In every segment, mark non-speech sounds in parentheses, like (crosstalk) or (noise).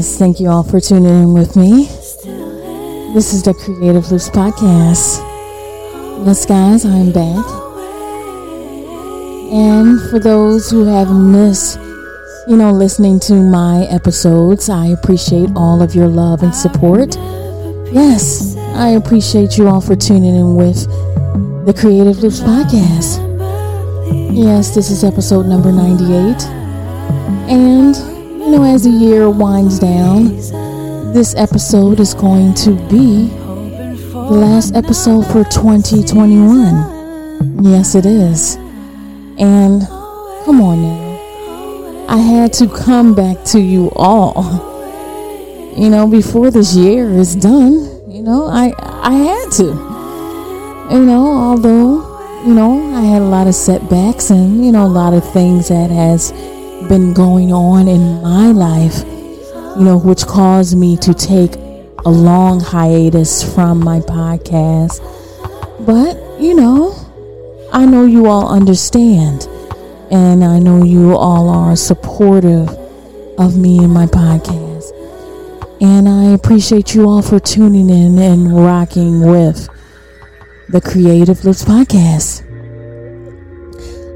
Thank you all for tuning in with me. This is the Creative Loops Podcast. Yes, guys, I'm back. And for those who have missed, you know, listening to my episodes, I appreciate all of your love and support. Yes, I appreciate you all for tuning in with the Creative Loops Podcast. Yes, this is episode number 98. And you know, as the year winds down, this episode is going to be the last episode for 2021. Yes, it is. And come on now. I had to come back to you all. You know, before this year is done, you know, I I had to. You know, although, you know, I had a lot of setbacks and, you know, a lot of things that has been going on in my life, you know, which caused me to take a long hiatus from my podcast. But, you know, I know you all understand, and I know you all are supportive of me and my podcast. And I appreciate you all for tuning in and rocking with the Creative Loops Podcast.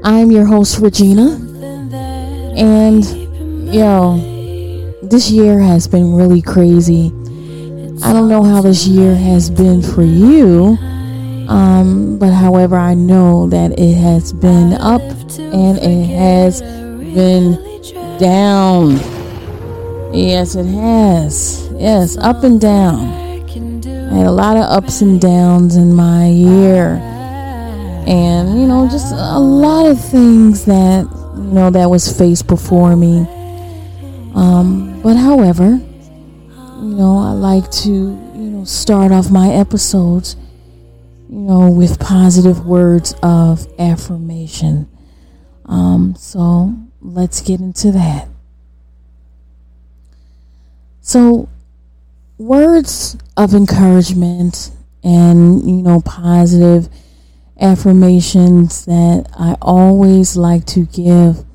I'm your host, Regina. And yo, this year has been really crazy. I don't know how this year has been for you. Um, but however, I know that it has been up and it has been down. Yes, it has. Yes, up and down. I had a lot of ups and downs in my year. And, you know, just a lot of things that you know, that was faced before me. Um, but however, you know, I like to, you know, start off my episodes, you know, with positive words of affirmation. Um, so let's get into that. So, words of encouragement and, you know, positive affirmations that I always like to give.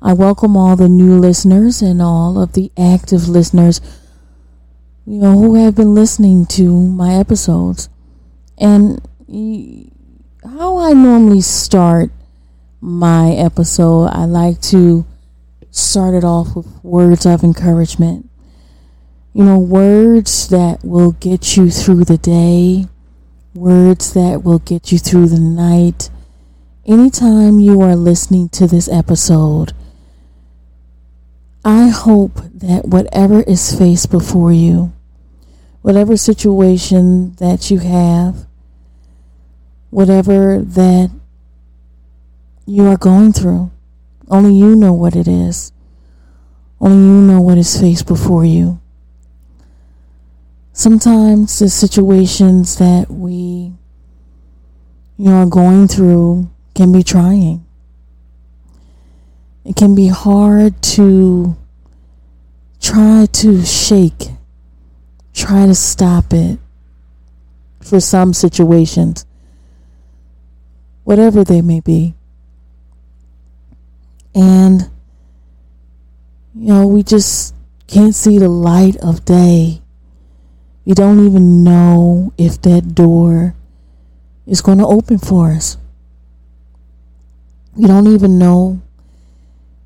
I welcome all the new listeners and all of the active listeners, you know, who have been listening to my episodes. And how I normally start my episode, I like to start it off with words of encouragement. You know, words that will get you through the day, words that will get you through the night. Anytime you are listening to this episode, I hope that whatever is faced before you, whatever situation that you have, whatever that you are going through, only you know what it is. Only you know what is faced before you sometimes the situations that we you know are going through can be trying. It can be hard to try to shake try to stop it for some situations whatever they may be. And you know we just can't see the light of day we don't even know if that door is going to open for us. We don't even know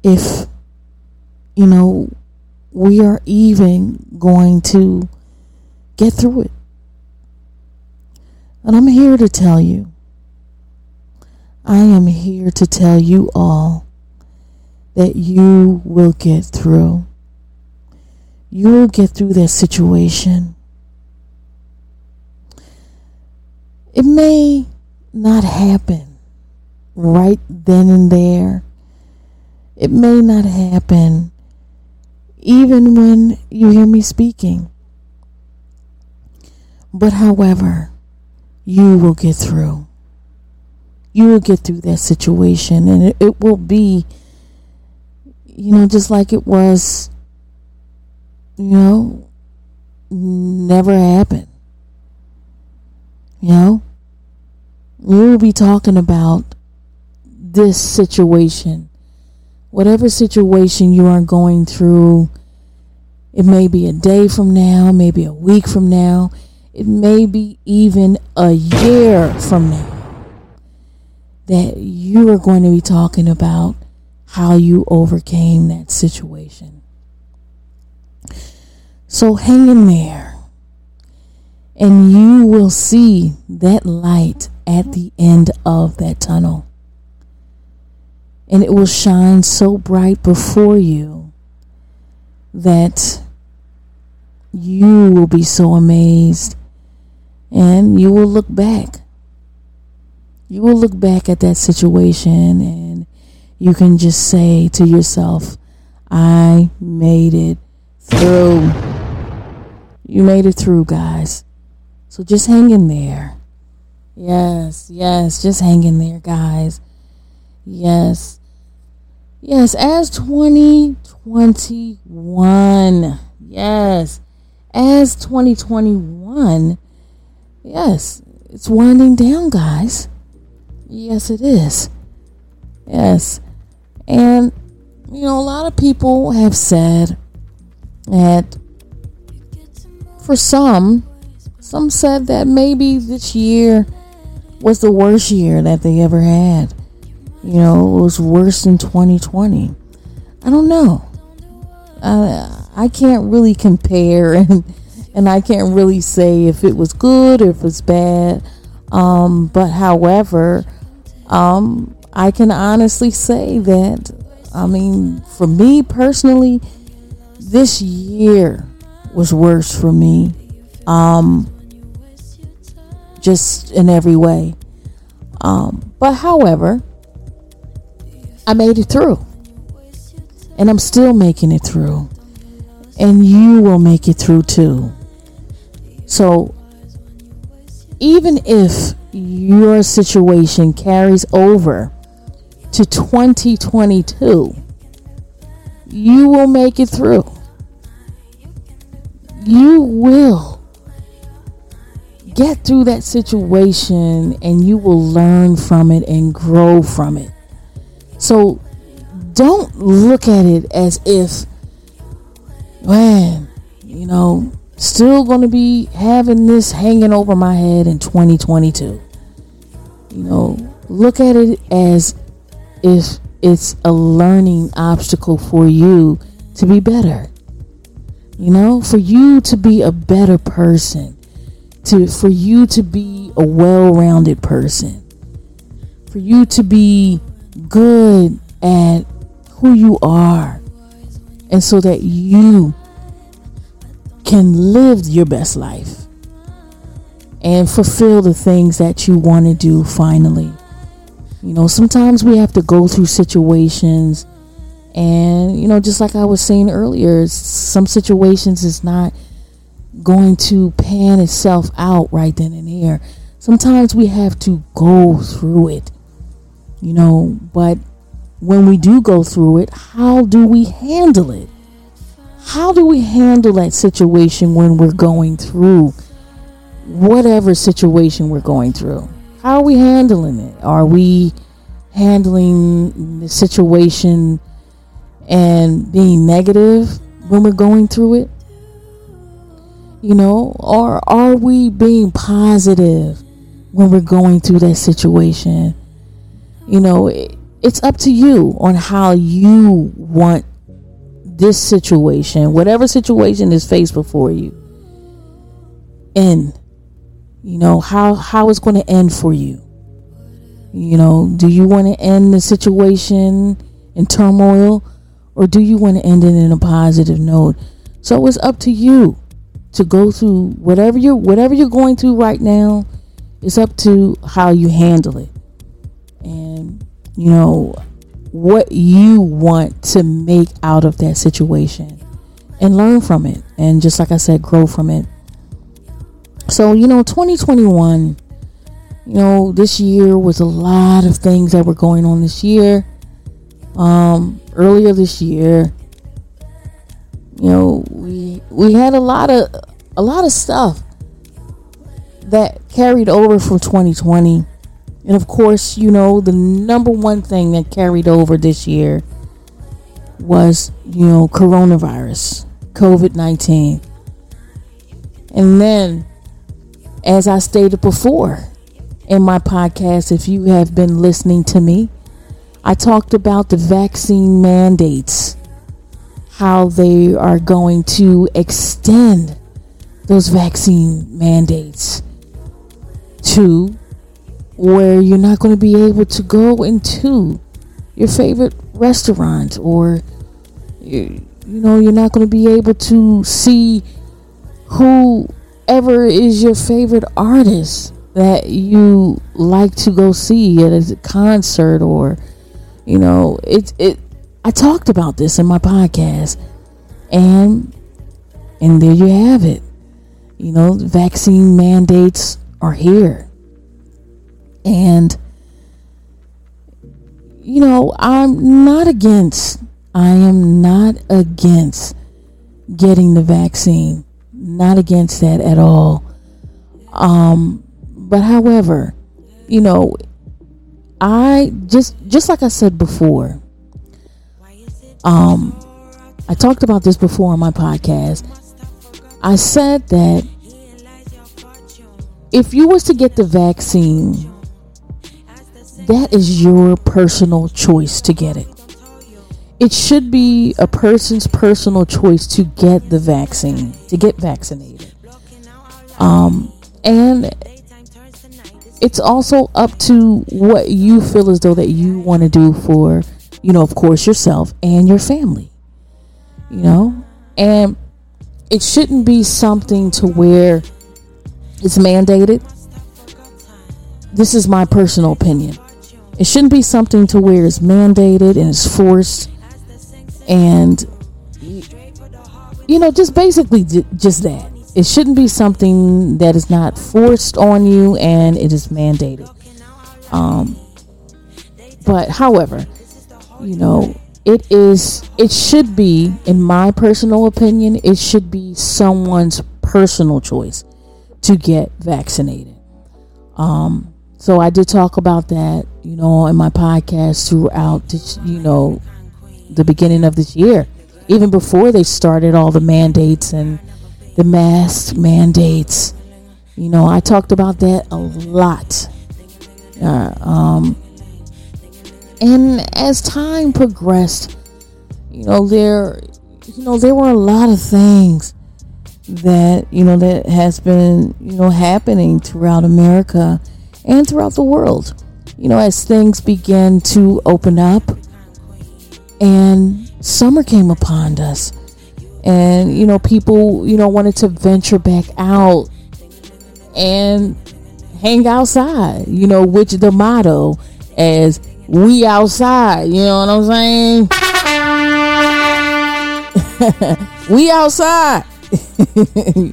if, you know, we are even going to get through it. And I'm here to tell you, I am here to tell you all that you will get through. You will get through that situation. It may not happen right then and there. It may not happen even when you hear me speaking. But however, you will get through. You will get through that situation and it, it will be, you know, just like it was, you know, never happened. You know, we will be talking about this situation. Whatever situation you are going through It may be a day from now, maybe a week from now, it may be even a year from now that you are going to be talking about how you overcame that situation. So hang in there and you will see that light at the end of that tunnel. And it will shine so bright before you that you will be so amazed and you will look back. You will look back at that situation and you can just say to yourself, I made it through. You made it through, guys. So just hang in there. Yes, yes, just hang in there, guys. Yes. Yes, as 2021. Yes. As 2021 Yes, it's winding down, guys. Yes, it is. Yes. And, you know, a lot of people have said that for some, some said that maybe this year was the worst year that they ever had. You know, it was worse than 2020. I don't know. I, I can't really compare (laughs) and and I can't really say if it was good or if it's bad. Um, but however, um, I can honestly say that, I mean, for me personally, this year was worse for me. Um, just in every way. Um, but however, I made it through. And I'm still making it through. And you will make it through too. So even if your situation carries over to 2022, you will make it through. You will get through that situation and you will learn from it and grow from it. So don't look at it as if, man, you know, still going to be having this hanging over my head in 2022. You know, look at it as if it's a learning obstacle for you to be better. You know, for you to be a better person, to for you to be a well-rounded person, for you to be good at who you are, and so that you can live your best life and fulfill the things that you want to do finally. You know, sometimes we have to go through situations and you know, just like I was saying earlier, some situations is not going to pan itself out right then and there. Sometimes we have to go through it. You know, but when we do go through it, how do we handle it? how do we handle that situation when we're going through whatever situation we're going through? How are we handling it? Are we handling the situation and being negative when we're going through it? You know, or are we being positive when we're going through that situation? You know, it's up to you on how you want this situation, whatever situation is faced before you, end. You know, how how it's going to end for you. You know, do you want to end the situation in turmoil or do you want to end it in a positive note? So it's up to you to go through whatever you're whatever you're going through right now. It's up to how you handle it. And you know, what you want to make out of that situation and learn from it. And just like I said, grow from it. So, you know, 2021, you know, this year was a lot of things that were going on this year. Um, earlier this year, you know, we we had a lot of a lot of stuff that carried over from 2020 and of course, you know, the number one thing that carried over this year was, you know, coronavirus. COVID 19. And then, as I stated before in my podcast, if you have been listening to me, I talked about the vaccine mandates, how they are going to extend those vaccine mandates to where you're not going to be able to go into your favorite restaurant or you, you know you're not going to be able to see whoever is your favorite artist that you like to go see at a concert or you know it it I talked about this in my podcast and and there you have it. You know vaccine mandates are here. And you know I'm not against I am not against getting the vaccine. Not against that at all. Um, but however, you know, I just just like I said before, um, I talked about this before on my podcast. I said that if you was to get the vaccine, that is your personal choice to get it it should be a person's personal choice to get the vaccine, to get vaccinated. Um, and it's also up to what you feel as though that you want to do for, you know, of course, yourself and your family. You know, and it shouldn't be something to where it's mandated. This is my personal opinion. It shouldn't be something to where it's mandated and it's forced and you know just basically just that it shouldn't be something that is not forced on you and it is mandated um but however you know it is it should be in my personal opinion it should be someone's personal choice to get vaccinated um so i did talk about that you know in my podcast throughout this, you know the beginning of this year, even before they started all the mandates and the mask mandates. You know, I talked about that a lot. Uh, um, and as time progressed, you know, there, you know, there were a lot of things that you know that has been you know happening throughout America and throughout the world. You know, as things began to open up, and summer came upon us and you know people you know wanted to venture back out and hang outside you know which the motto as we outside you know what i'm saying (laughs) we outside (laughs) you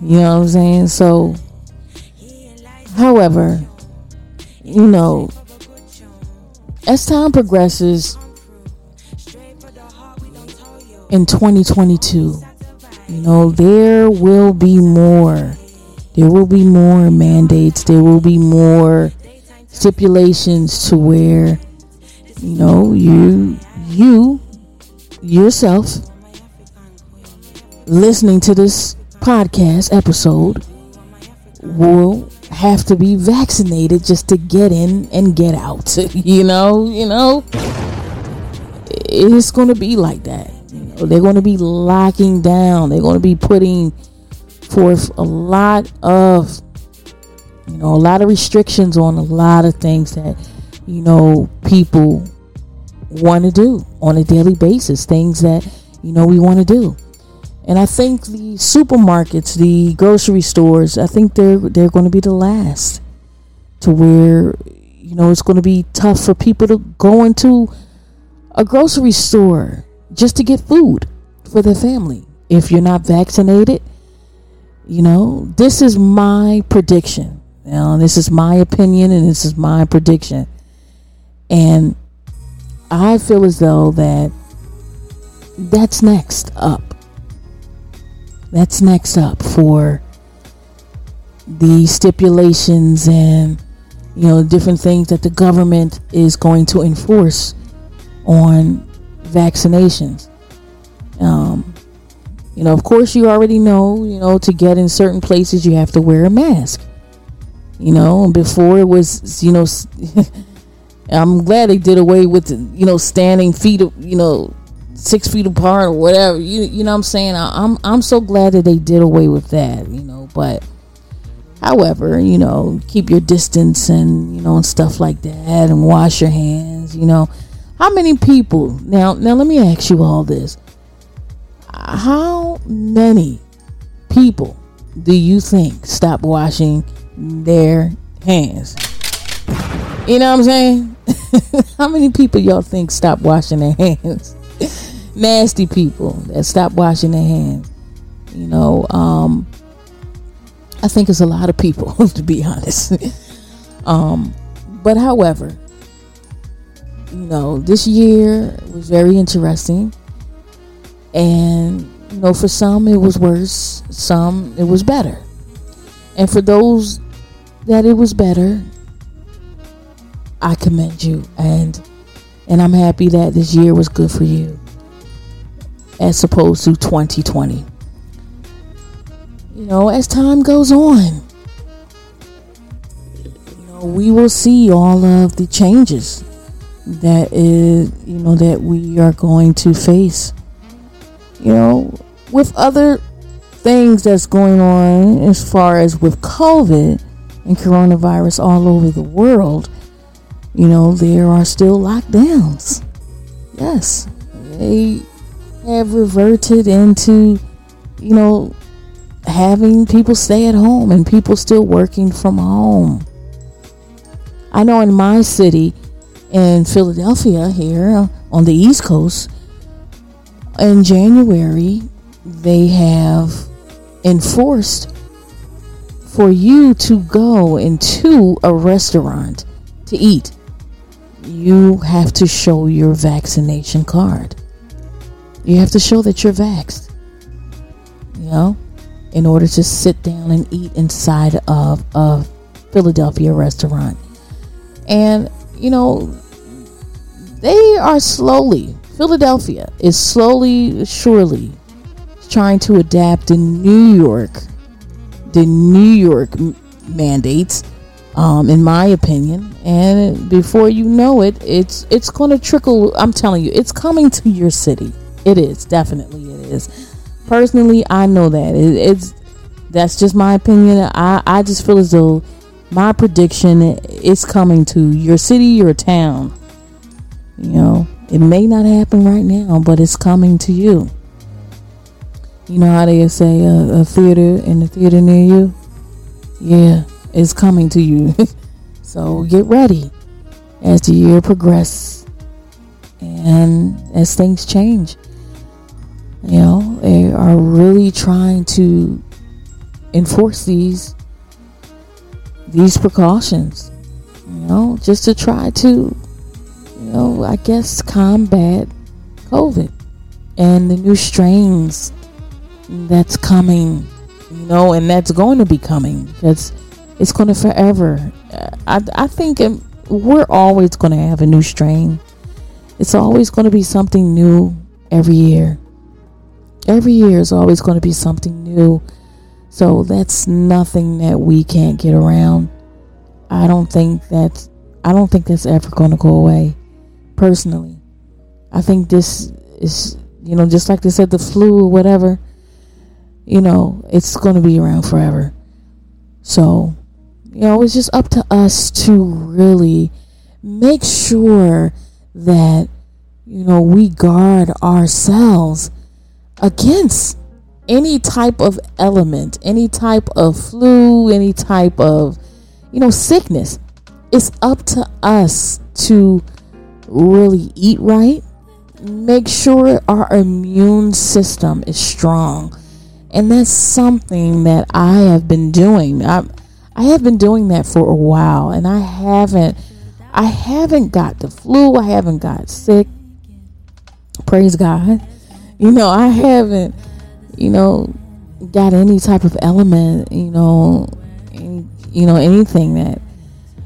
know what i'm saying so however you know as time progresses in 2022. You know, there will be more. There will be more mandates. There will be more stipulations to where, you know, you, you, yourself, listening to this podcast episode will have to be vaccinated just to get in and get out. (laughs) you know, you know, it's going to be like that. They're going to be locking down. They're going to be putting forth a lot of, you know, a lot of restrictions on a lot of things that, you know, people want to do on a daily basis. Things that, you know, we want to do. And I think the supermarkets, the grocery stores, I think they're they're going to be the last to where you know it's going to be tough for people to go into a grocery store just to get food for their family. If you're not vaccinated, you know, this is my prediction. Know, this is my opinion and this is my prediction. And I feel as though that that's next up. That's next up for the stipulations and you know different things that the government is going to enforce on vaccinations. Um, You know, of course, you already know, you know, to get in certain places, you have to wear a mask. You know, before it was, you know, (laughs) I'm glad they did away with, you know, standing feet, you know, six feet apart or whatever. You, you know what I'm saying? I, I'm, I'm so glad that they did away with that, you know, but however, you know, keep your distance and, you know, and stuff like that and wash your hands, you know. How many people, now, now let me ask you all this how many people do you think stop washing their hands? You know what I'm saying? (laughs) how many people y'all think stop washing their hands? (laughs) Nasty people that stop washing their hands. You know, um, I think it's a lot of people, (laughs) to be honest. um, but however, you know, this year was very interesting. And, you know, for some it was worse, some it was better. And for those that it was better, I commend you and and I'm happy that this year was good for you as opposed to 2020. You know, as time goes on, you know, we will see all of the changes that is, you know, that we are going to face you know, with other things that's going on as far as with COVID and coronavirus all over the world, you know, there are still lockdowns. Yes, they have reverted into, you know, having people stay at home and people still working from home. I know in my city, in Philadelphia, here on the East Coast, in January, they have enforced for you to go into a restaurant to eat. You have to show your vaccination card. You have to show that you're vaxxed. You know, in order to sit down and eat inside of a Philadelphia restaurant. And, you know, they are slowly Philadelphia is slowly, surely trying to adapt in New York, the New York mandates, um, in my opinion. And before you know it, it's it's going to trickle. I'm telling you, it's coming to your city. It is definitely it is. Personally, I know that it, it's that's just my opinion. I I just feel as though my prediction is coming to your city, your town. You know, it may not happen right now, but it's coming to you. You know how they say a, a theater in the theater near you? Yeah, it's coming to you. (laughs) so get ready as the year progresses and as things change. You know, they are really trying to enforce these these precautions. You know, just to try to you know, I guess combat COVID and the new strains that's coming, you know, and that's going to be coming because it's going to forever. Uh, I, I think we're always going to have a new strain. It's always going to be something new every year. Every year is always going to be something new. So that's nothing that we can't get around. I don't think that's I don't think that's ever going to go away personally. I think this is, you know, just like they said, the flu or whatever, you know, it's going to be around forever. So, you know, it's just up to us to really make sure that, you know, we guard ourselves against any type of element, any type of flu, any type of, you know, sickness. It's up to us to really eat right, make sure our immune system is strong. And that's something that I have been doing. I, I have been doing that for a while and I haven't I haven't got the flu, I haven't got sick. Praise God. You know, I haven't, you know, got any type of element, you know, any, you know, anything that,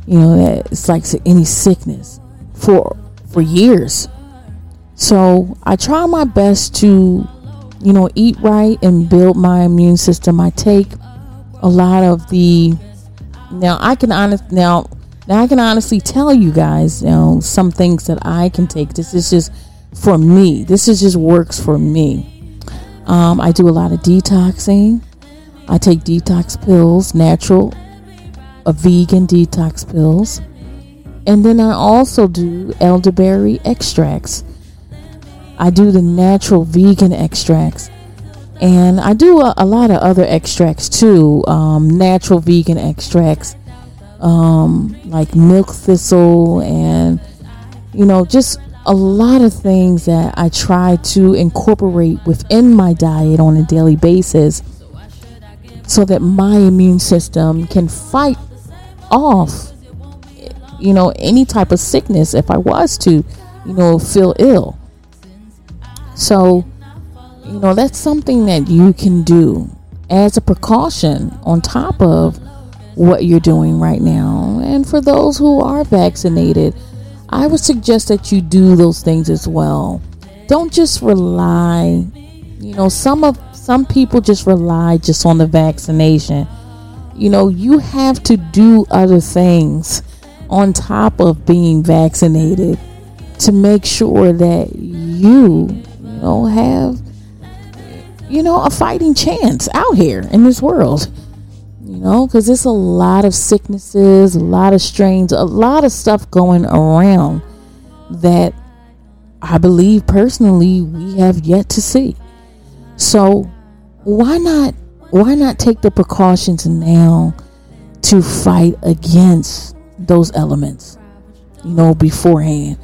you know, that it's like any sickness for for years. So I try my best to you know, eat right and build my immune system. I take a lot of the now I can honest now now I can honestly tell you guys, you know, some things that I can take. This is just for me. This is just works for me. Um, I do a lot of detoxing. I take detox pills, natural, a vegan detox pills. And then I also do elderberry extracts. I do the natural vegan extracts. And I do a, a lot of other extracts too, um, natural vegan extracts, um, like milk thistle, and you know, just a lot of things that I try to incorporate within my diet on a daily basis so that my immune system can fight off you know any type of sickness if I was to you know feel ill so you know, that's something that you can do as a precaution on top of what you're doing right now. And for those who are vaccinated, I would suggest that you do those things as well. Don't just rely, you know, some of some people just rely just on the vaccination. You know, you have to do other things on top of being vaccinated to make sure that you, know, have you know, a fighting chance out here in this world. You know, because there's a lot of sicknesses, a lot of strains, a lot of stuff going around that I believe personally we have yet to see. So why not why not take the precautions now to fight against those elements, you know, beforehand?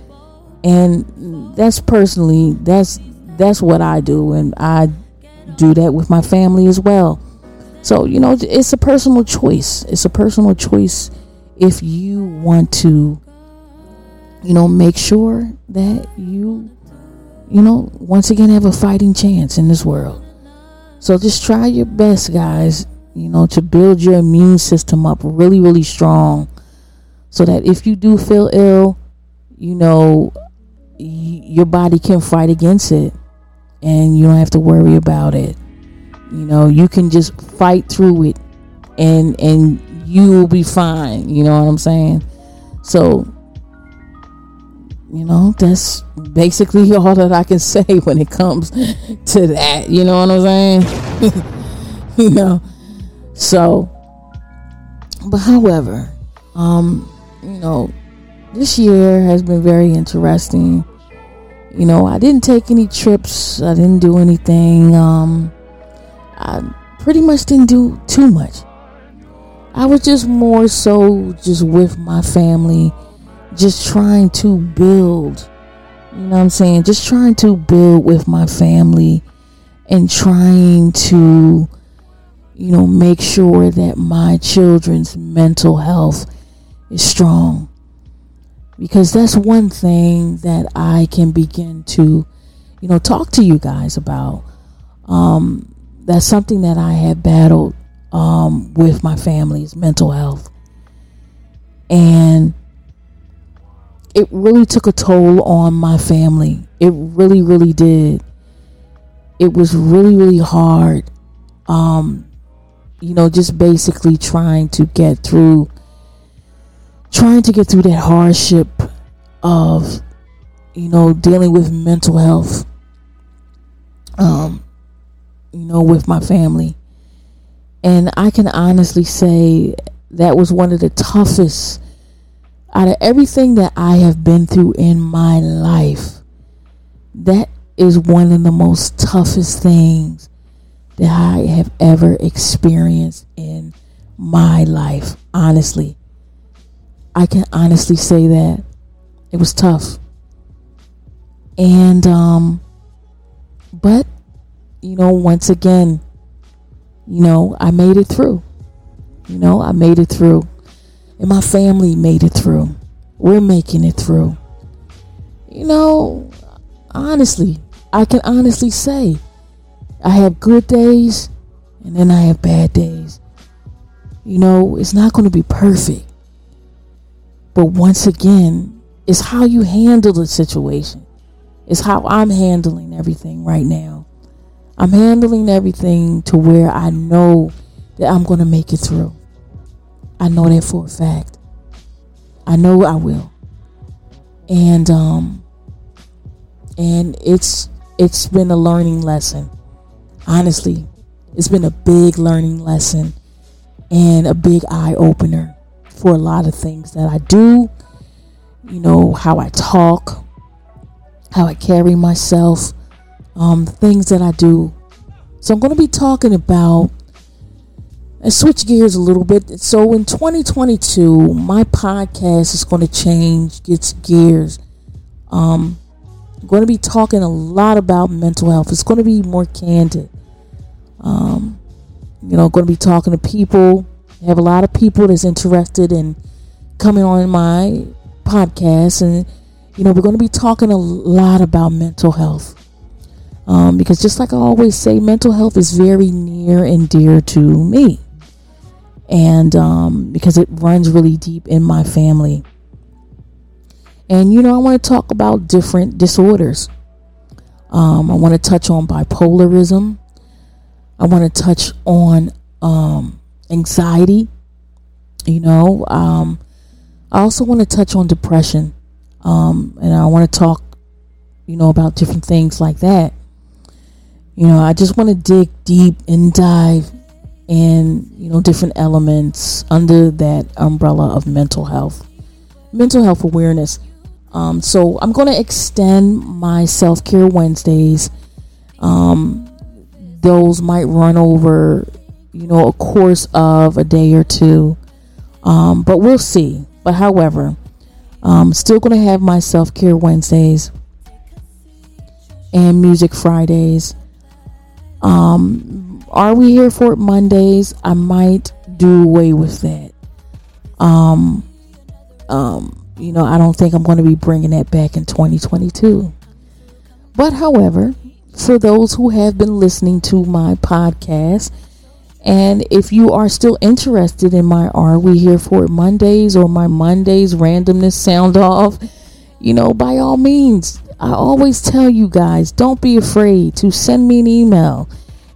And that's personally that's that's what I do and I do that with my family as well. So, you know, it's a personal choice. It's a personal choice if you want to, you know, make sure that you, you know, once again have a fighting chance in this world. So just try your best, guys, you know, to build your immune system up really, really strong so that if you do feel ill, you know, your body can fight against it and you don't have to worry about it. You know, you can just fight through it and and you will be fine. You know what I'm saying? So, you know, that's basically (laughs) all that I can (laughs) say when it comes to that. You know what I'm saying? (laughs) you know. So, but however, um, you know, this year has been very interesting you know, I didn't take any trips. I didn't do anything. Um, I pretty much didn't do too much. I was just more so just with my family, just trying to build. You know what I'm saying? Just trying to build with my family and trying to, you know, make sure that my children's mental health is strong because that's one thing that I can begin to, you know, talk to you guys about. Um, that's something that I have battled um, with my family's mental health, and it really took a toll on my family. It really, really did. It was really, really hard. Um, you know, just basically trying to get through trying to get through that hardship of you know dealing with mental health um you know with my family. And i can honestly say that was one of the toughest out of everything that i have been through in my life that is one of the most toughest things that i have ever experienced in my life honestly I can honestly say that it was tough. And um but you know, once again, you know, I made it through. You know, I made it through. And my family made it through. We're making it through. You know, honestly, I can honestly say I have good days and then I have bad days. You know, it's not going to be perfect. But once again, it's how you handle the situation. It's how I'm handling everything right now. I'm handling everything to where I know that I'm going to make it through. I know that for a fact. I know I will. And um and it's it's been a learning lesson. Honestly, it's been a big learning lesson and a big eye opener for a lot of things that I do, you know, how I talk, how I carry myself, um, things that I do. So I'm going to be talking about and switch gears a little bit. So in 2022, my podcast is going to change its gears. Um, I'm going to be talking a lot about mental health. It's going to be more candid. Um, you know, going to be talking to people. I have a lot of people that's interested in coming on my podcast, and you know, we're going to be talking a lot about mental health. Um, because just like I always say, mental health is very near and dear to me. And um, because it runs really deep in my family. And, you know, I want to talk about different disorders. Um, I want to touch on bipolarism. I want to touch on um, anxiety. You know, um, I also want to touch on depression. Um, and I want to talk, you know, about different things like that. You know, I just want to dig deep and dive in, you know, different elements under that umbrella of mental health, mental health awareness. Um, so I'm going to extend my self care Wednesdays. Um, those might run over, you know, a course of a day or two. Um, but we'll see. But however, um, still going to have my self care Wednesdays and music Fridays. Um, are we here for Mondays? I might do away with that. Um, um, you know, I don't think I'm going to be bringing that back in 2022. But, however, for those who have been listening to my podcast, and if you are still interested in my Are We Here For It Mondays or my Mondays randomness sound (laughs) off, you know, by all means, I always tell you guys don't be afraid to send me an email.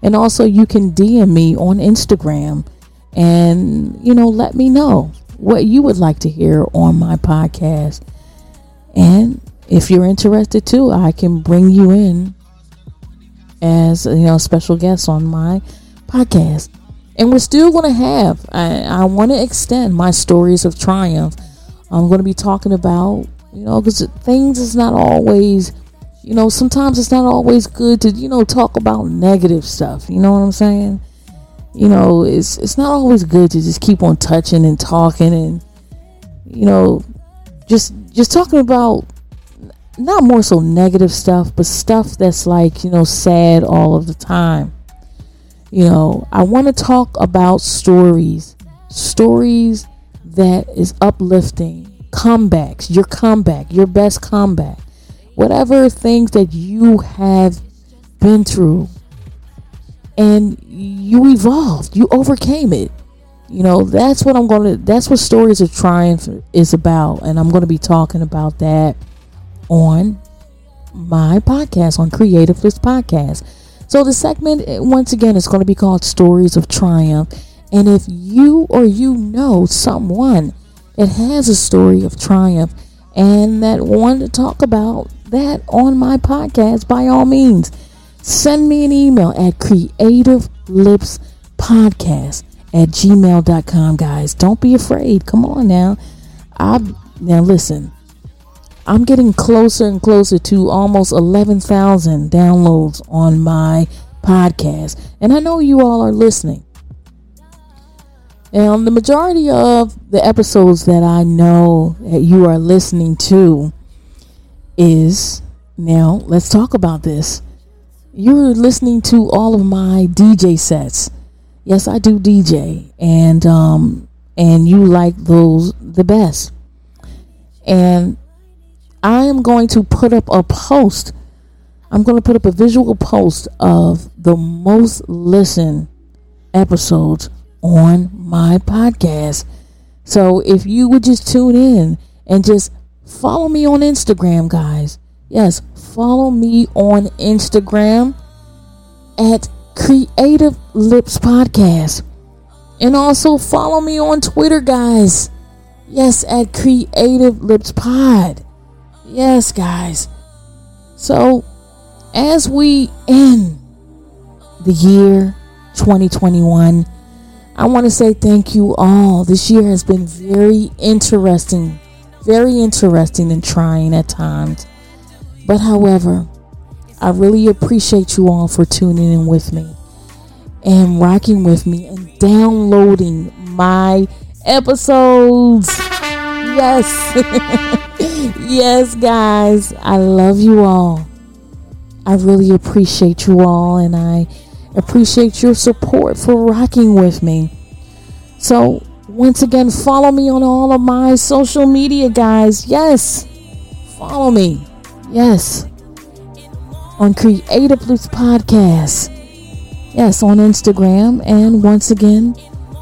And also, you can DM me on Instagram and, you know, let me know what you would like to hear on my podcast. And if you're interested too, I can bring you in as you know special guest on my podcast. And we're still going to have. I, I want to extend my stories of triumph. I'm going to be talking about you know because things is not always you know sometimes it's not always good to you know talk about negative stuff. You know what I'm saying? you know, it's it's not always good to just keep on touching and talking and you know, just just talking about not more so negative stuff, but stuff that's like, you know, sad all of the time. You know, I want to talk about stories, stories that is uplifting, comebacks, your comeback, your best comeback. Whatever things that you have been through and you evolved you overcame it you know that's what i'm going to that's what stories of triumph is about and i'm going to be talking about that on my podcast on creative loops podcast so the segment eh, once again is going to be called stories of triumph. And if you or you know someone that has a story of triumph and that want to talk about that on my podcast by all means send me an email at creative loops podcast at gmail.com guys. Don't be afraid. Come on now. I now listen i'm getting closer and closer to almost 11,000 downloads on my podcast and i know you all are listening and the majority of the episodes that i know that you are listening to is now let's talk about this you're listening to all of my DJ sets. Yes, I do DJ, and um, and you like those the best. And I am going to put up a post. I'm going to put up a visual post of the most listened episodes on my podcast. So if you would just tune in and just follow me on Instagram, guys. Yes, follow me on Instagram at Creative Loops Podcast. And also follow me on Twitter, guys. Yes, at Creative Loops Pod. Yes, guys. So, as we end the year 2021, I want to say thank you all. This year has been very interesting, very interesting and trying at times. But, however, I really appreciate you all for tuning in with me and rocking with me and downloading my episodes. Yes. (laughs) yes, guys. I love you all. I really appreciate you all and I appreciate your support for rocking with me. So, once again, follow me on all of my social media, guys. Yes. Follow me. Yes. On Creative Loops Podcast. Yes, on Instagram. And once again,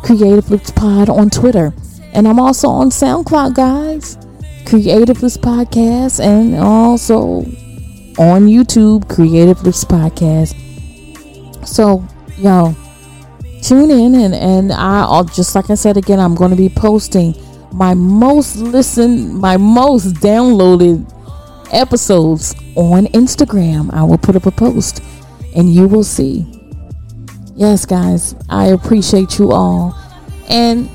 Creative Loops Pod on Twitter. And I'm also on SoundCloud, guys. Creative Loops Podcast. And also on YouTube, Creative Loops Podcast. So, yo, tune in and, and I'll just like I said again, I'm going to be posting my most listened, my most downloaded episodes on Instagram. I will put up a post and you will see. Yes, guys, I appreciate you all. And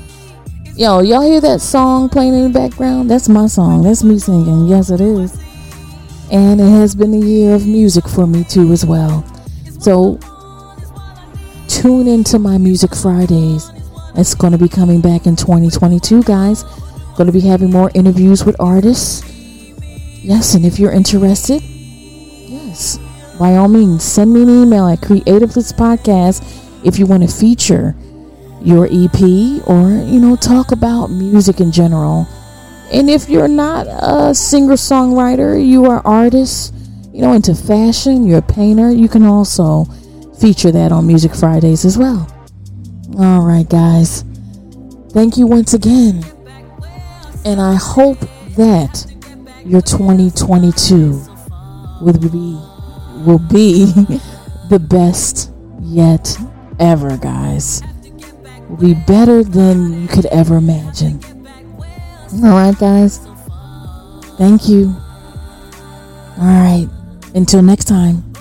yo, y'all hear that song playing in the background? That's my song. That's me singing. Yes, it is. And it has been a year of music for me too, as well. So tune into my Music Fridays. It's going to be coming back in 2022, guys. Going to be having more interviews with artists. Yes, and if you're interested, yes, by all means, send me an email at Creative Loops Podcast if you want to feature your EP or, you know, talk about music in general. And if you're not a singer songwriter, you are artist, you know, into fashion, you're a painter, you can also feature that on Music Fridays as well. All right, guys. Thank you once again. And I hope that your 2022 will be will be (laughs) the best yet ever, guys. Will be better than you could ever imagine. All right, guys. Thank you. All right. Until next time.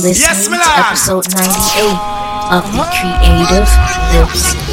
Listening yes, to episode 98 of the Creative Loops